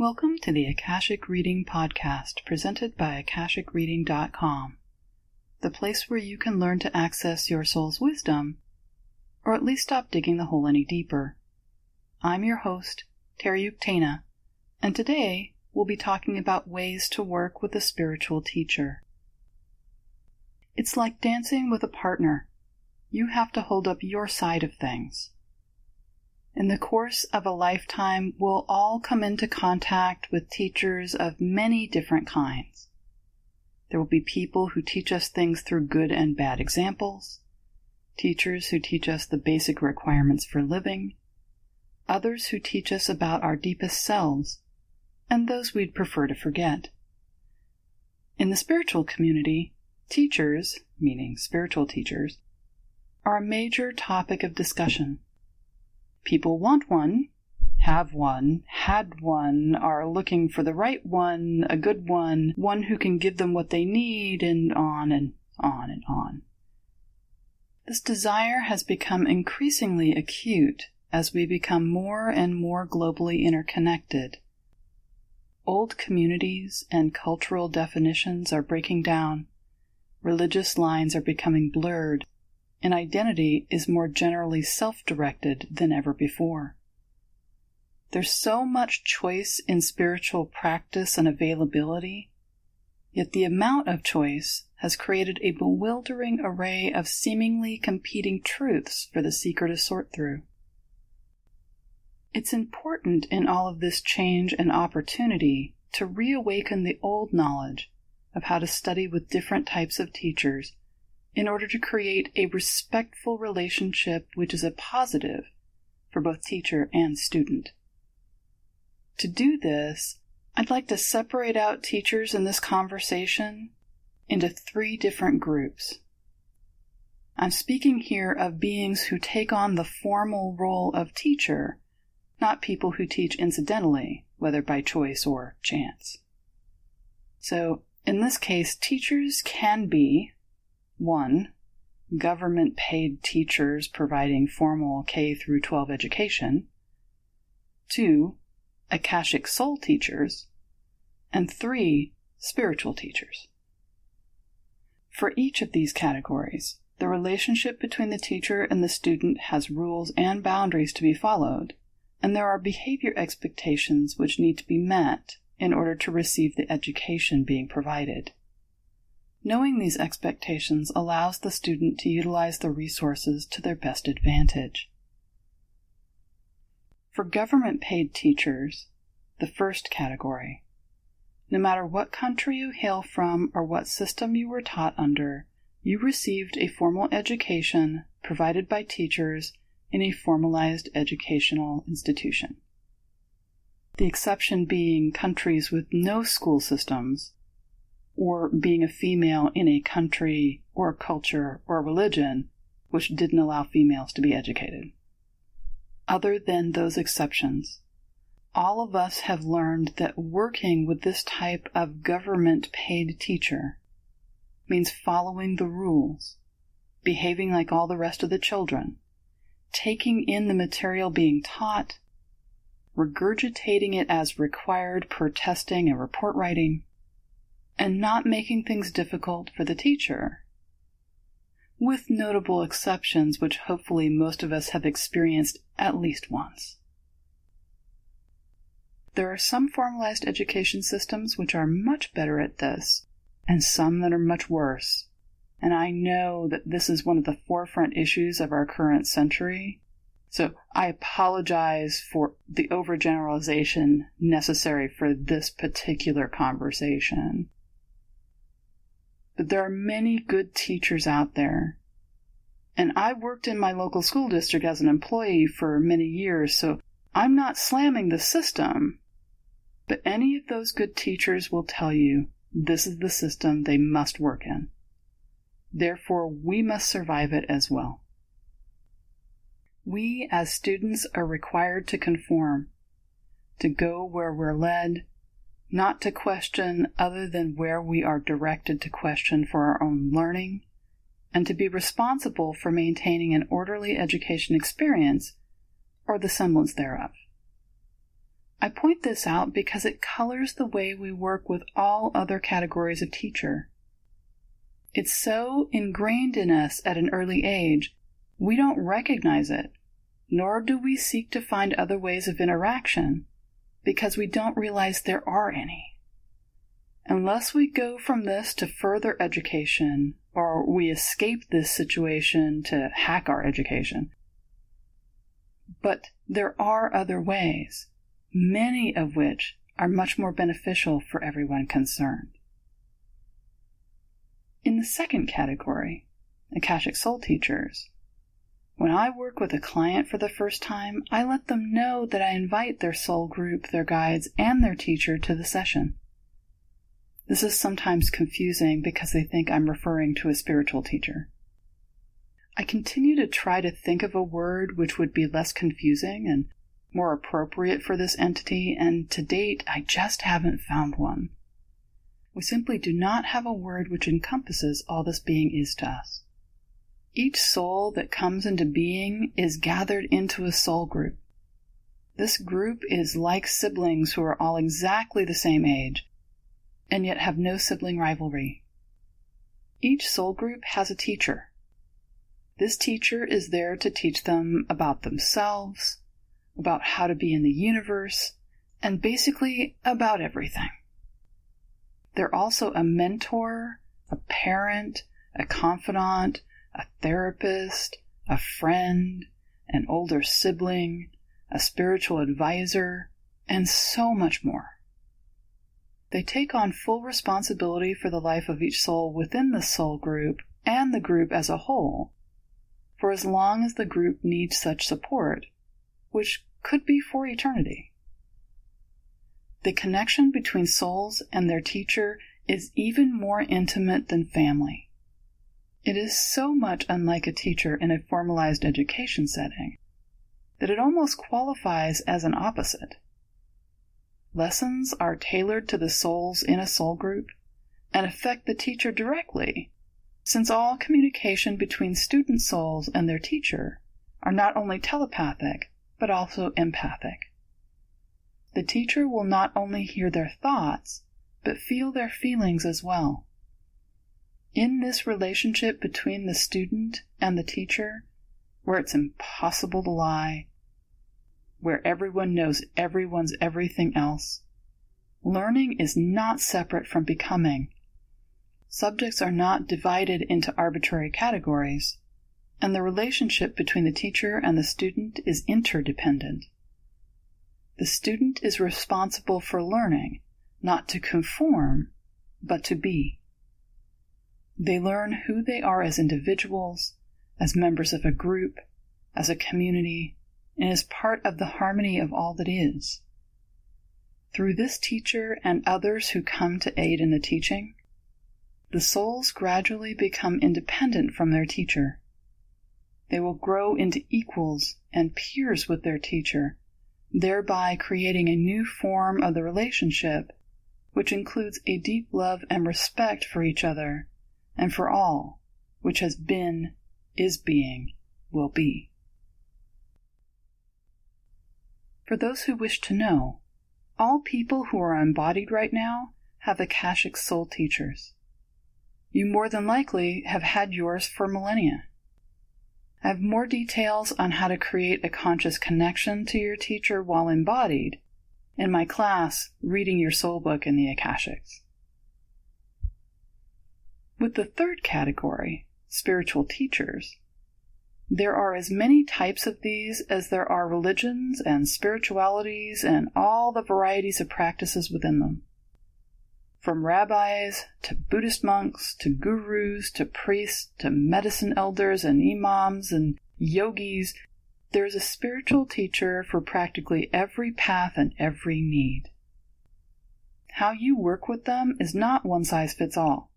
Welcome to the Akashic Reading Podcast presented by AkashicReading.com, the place where you can learn to access your soul's wisdom, or at least stop digging the hole any deeper. I'm your host, Teri Uktena, and today we'll be talking about ways to work with a spiritual teacher. It's like dancing with a partner. You have to hold up your side of things. In the course of a lifetime, we'll all come into contact with teachers of many different kinds. There will be people who teach us things through good and bad examples, teachers who teach us the basic requirements for living, others who teach us about our deepest selves, and those we'd prefer to forget. In the spiritual community, teachers, meaning spiritual teachers, are a major topic of discussion. People want one, have one, had one, are looking for the right one, a good one, one who can give them what they need, and on and on and on. This desire has become increasingly acute as we become more and more globally interconnected. Old communities and cultural definitions are breaking down. Religious lines are becoming blurred and identity is more generally self directed than ever before. There's so much choice in spiritual practice and availability, yet the amount of choice has created a bewildering array of seemingly competing truths for the seeker to sort through. It's important in all of this change and opportunity to reawaken the old knowledge of how to study with different types of teachers in order to create a respectful relationship which is a positive for both teacher and student. To do this, I'd like to separate out teachers in this conversation into three different groups. I'm speaking here of beings who take on the formal role of teacher, not people who teach incidentally, whether by choice or chance. So, in this case, teachers can be, 1. Government paid teachers providing formal K through 12 education. 2. Akashic soul teachers. And 3. Spiritual teachers. For each of these categories, the relationship between the teacher and the student has rules and boundaries to be followed, and there are behavior expectations which need to be met in order to receive the education being provided. Knowing these expectations allows the student to utilize the resources to their best advantage. For government paid teachers, the first category, no matter what country you hail from or what system you were taught under, you received a formal education provided by teachers in a formalized educational institution. The exception being countries with no school systems or being a female in a country or culture or religion which didn't allow females to be educated. Other than those exceptions, all of us have learned that working with this type of government paid teacher means following the rules, behaving like all the rest of the children, taking in the material being taught, regurgitating it as required per testing and report writing, and not making things difficult for the teacher. With notable exceptions, which hopefully most of us have experienced at least once. There are some formalized education systems which are much better at this, and some that are much worse. And I know that this is one of the forefront issues of our current century. So I apologize for the overgeneralization necessary for this particular conversation. But there are many good teachers out there. And I worked in my local school district as an employee for many years, so I'm not slamming the system. But any of those good teachers will tell you this is the system they must work in. Therefore, we must survive it as well. We as students are required to conform, to go where we're led, not to question other than where we are directed to question for our own learning, and to be responsible for maintaining an orderly education experience or the semblance thereof. I point this out because it colors the way we work with all other categories of teacher. It's so ingrained in us at an early age, we don't recognize it, nor do we seek to find other ways of interaction because we don't realize there are any. Unless we go from this to further education, or we escape this situation to hack our education. But there are other ways many of which are much more beneficial for everyone concerned. In the second category, Akashic Soul Teachers, when I work with a client for the first time, I let them know that I invite their soul group, their guides, and their teacher to the session. This is sometimes confusing because they think I'm referring to a spiritual teacher. I continue to try to think of a word which would be less confusing and more appropriate for this entity, and to date I just haven't found one. We simply do not have a word which encompasses all this being is to us. Each soul that comes into being is gathered into a soul group. This group is like siblings who are all exactly the same age, and yet have no sibling rivalry. Each soul group has a teacher. This teacher is there to teach them about themselves, about how to be in the universe, and basically about everything. They're also a mentor, a parent, a confidant, a therapist, a friend, an older sibling, a spiritual advisor, and so much more. They take on full responsibility for the life of each soul within the soul group and the group as a whole, for as long as the group needs such support, which could be for eternity. The connection between souls and their teacher is even more intimate than family. It is so much unlike a teacher in a formalized education setting that it almost qualifies as an opposite. Lessons are tailored to the souls in a soul group and affect the teacher directly, since all communication between student souls and their teacher are not only telepathic, but also empathic. The teacher will not only hear their thoughts, but feel their feelings as well. In this relationship between the student and the teacher, where it's impossible to lie, where everyone knows everyone's everything else, learning is not separate from becoming. Subjects are not divided into arbitrary categories, and the relationship between the teacher and the student is interdependent. The student is responsible for learning, not to conform, but to be. They learn who they are as individuals, as members of a group, as a community, and as part of the harmony of all that is. Through this teacher and others who come to aid in the teaching, the souls gradually become independent from their teacher they will grow into equals and peers with their teacher, thereby creating a new form of the relationship, which includes a deep love and respect for each other and for all which has been, is being, will be. For those who wish to know, all people who are embodied right now have Akashic soul teachers. You more than likely have had yours for millennia. I have more details on how to create a conscious connection to your teacher while embodied in my class, Reading Your Soul Book in the Akashics. With the third category, spiritual teachers, there are as many types of these as there are religions and spiritualities and all the varieties of practices within them. From rabbis to Buddhist monks to gurus to priests to medicine elders and imams and yogis, there is a spiritual teacher for practically every path and every need. How you work with them is not one size fits all.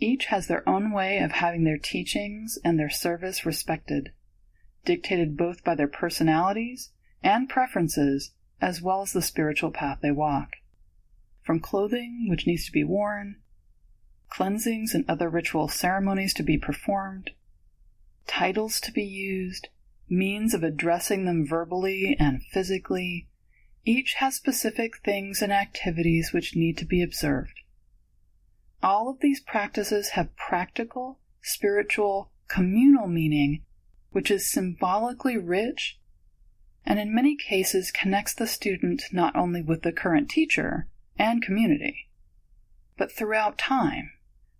Each has their own way of having their teachings and their service respected, dictated both by their personalities and preferences as well as the spiritual path they walk from clothing which needs to be worn, cleansings and other ritual ceremonies to be performed, titles to be used, means of addressing them verbally and physically, Each has specific things and activities which need to be observed. All of these practices have practical, spiritual, communal meaning, which is symbolically rich and in many cases connects the student not only with the current teacher and community, but throughout time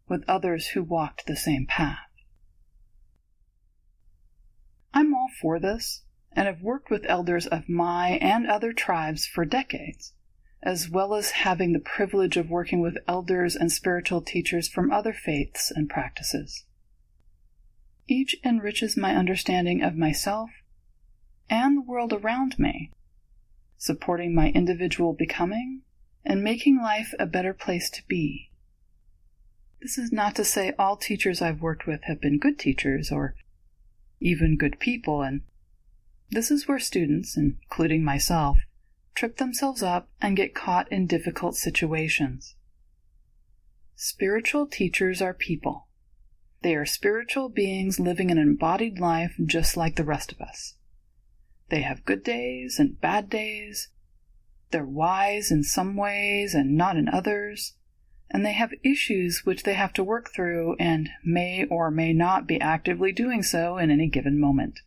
with others who walked the same path. I'm all for this and have worked with elders of my and other tribes for decades, as well as having the privilege of working with elders and spiritual teachers from other faiths and practices. Each enriches my understanding of myself and the world around me, supporting my individual becoming and making life a better place to be. This is not to say all teachers I've worked with have been good teachers or even good people, and this is where students, including myself, trip themselves up and get caught in difficult situations. Spiritual teachers are people. They are spiritual beings living an embodied life just like the rest of us. They have good days and bad days. They're wise in some ways and not in others. And they have issues which they have to work through and may or may not be actively doing so in any given moment.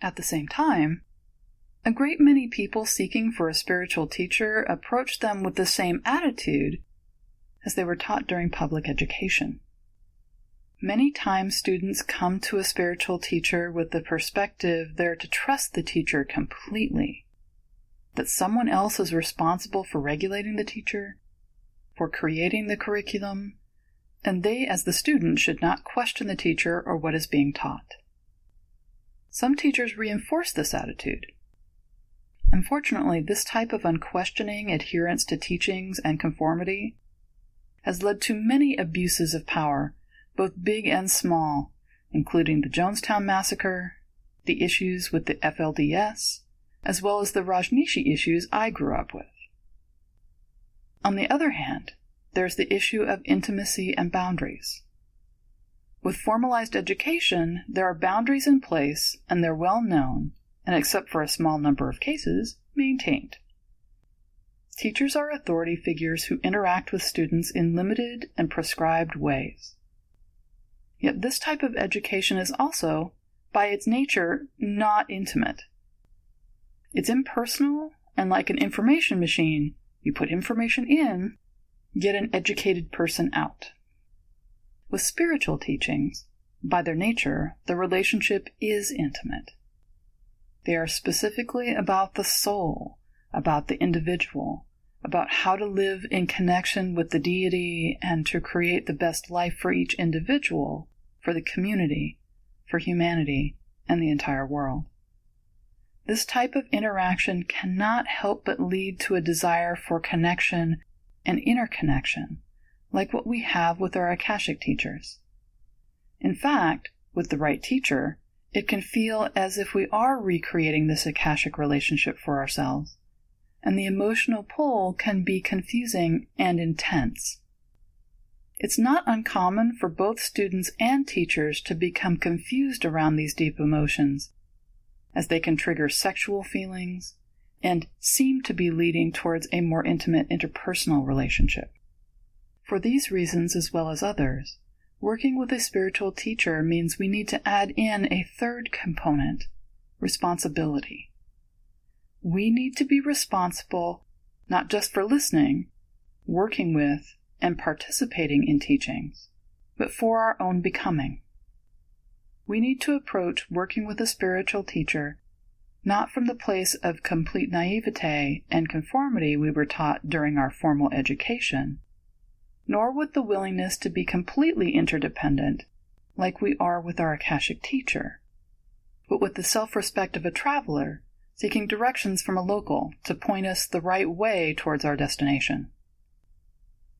At the same time, a great many people seeking for a spiritual teacher approach them with the same attitude as they were taught during public education. Many times students come to a spiritual teacher with the perspective they're to trust the teacher completely, that someone else is responsible for regulating the teacher, for creating the curriculum, and they, as the student, should not question the teacher or what is being taught. Some teachers reinforce this attitude. Unfortunately, this type of unquestioning adherence to teachings and conformity has led to many abuses of power both big and small, including the Jonestown Massacre, the issues with the FLDS, as well as the Rajneeshi issues I grew up with. On the other hand, there's the issue of intimacy and boundaries. With formalized education, there are boundaries in place and they're well known, and except for a small number of cases, maintained. Teachers are authority figures who interact with students in limited and prescribed ways. Yet this type of education is also, by its nature, not intimate. It's impersonal, and like an information machine, you put information in, get an educated person out. With spiritual teachings, by their nature, the relationship is intimate. They are specifically about the soul, about the individual, about how to live in connection with the deity and to create the best life for each individual, for the community, for humanity, and the entire world. This type of interaction cannot help but lead to a desire for connection and interconnection, like what we have with our Akashic teachers. In fact, with the right teacher, it can feel as if we are recreating this Akashic relationship for ourselves and the emotional pull can be confusing and intense. It's not uncommon for both students and teachers to become confused around these deep emotions, as they can trigger sexual feelings and seem to be leading towards a more intimate interpersonal relationship. For these reasons, as well as others, working with a spiritual teacher means we need to add in a third component responsibility we need to be responsible not just for listening, working with, and participating in teachings, but for our own becoming. We need to approach working with a spiritual teacher not from the place of complete naivete and conformity we were taught during our formal education, nor with the willingness to be completely interdependent like we are with our Akashic teacher, but with the self respect of a traveler seeking directions from a local to point us the right way towards our destination.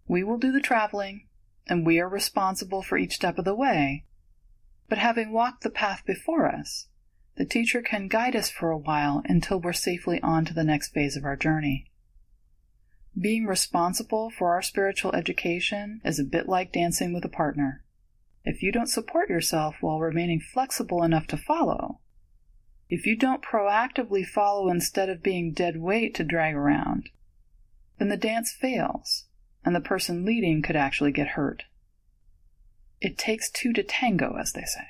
We will do the traveling, and we are responsible for each step of the way, but having walked the path before us, the teacher can guide us for a while until we're safely on to the next phase of our journey. Being responsible for our spiritual education is a bit like dancing with a partner. If you don't support yourself while remaining flexible enough to follow, If you don't proactively follow instead of being dead weight to drag around, then the dance fails, and the person leading could actually get hurt. It takes two to tango, as they say.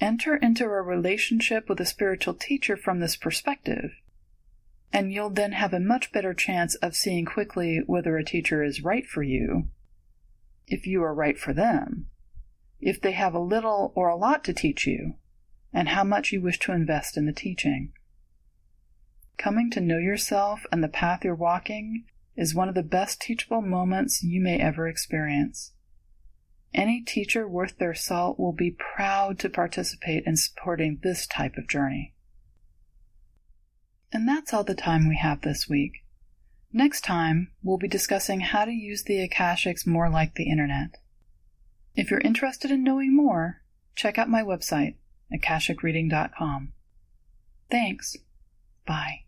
Enter into a relationship with a spiritual teacher from this perspective, and you'll then have a much better chance of seeing quickly whether a teacher is right for you, if you are right for them, if they have a little or a lot to teach you, and how much you wish to invest in the teaching. Coming to know yourself and the path you're walking is one of the best teachable moments you may ever experience. Any teacher worth their salt will be proud to participate in supporting this type of journey. And that's all the time we have this week. Next time, we'll be discussing how to use the Akashics more like the internet. If you're interested in knowing more, check out my website, akashicreading.com. Thanks. Bye.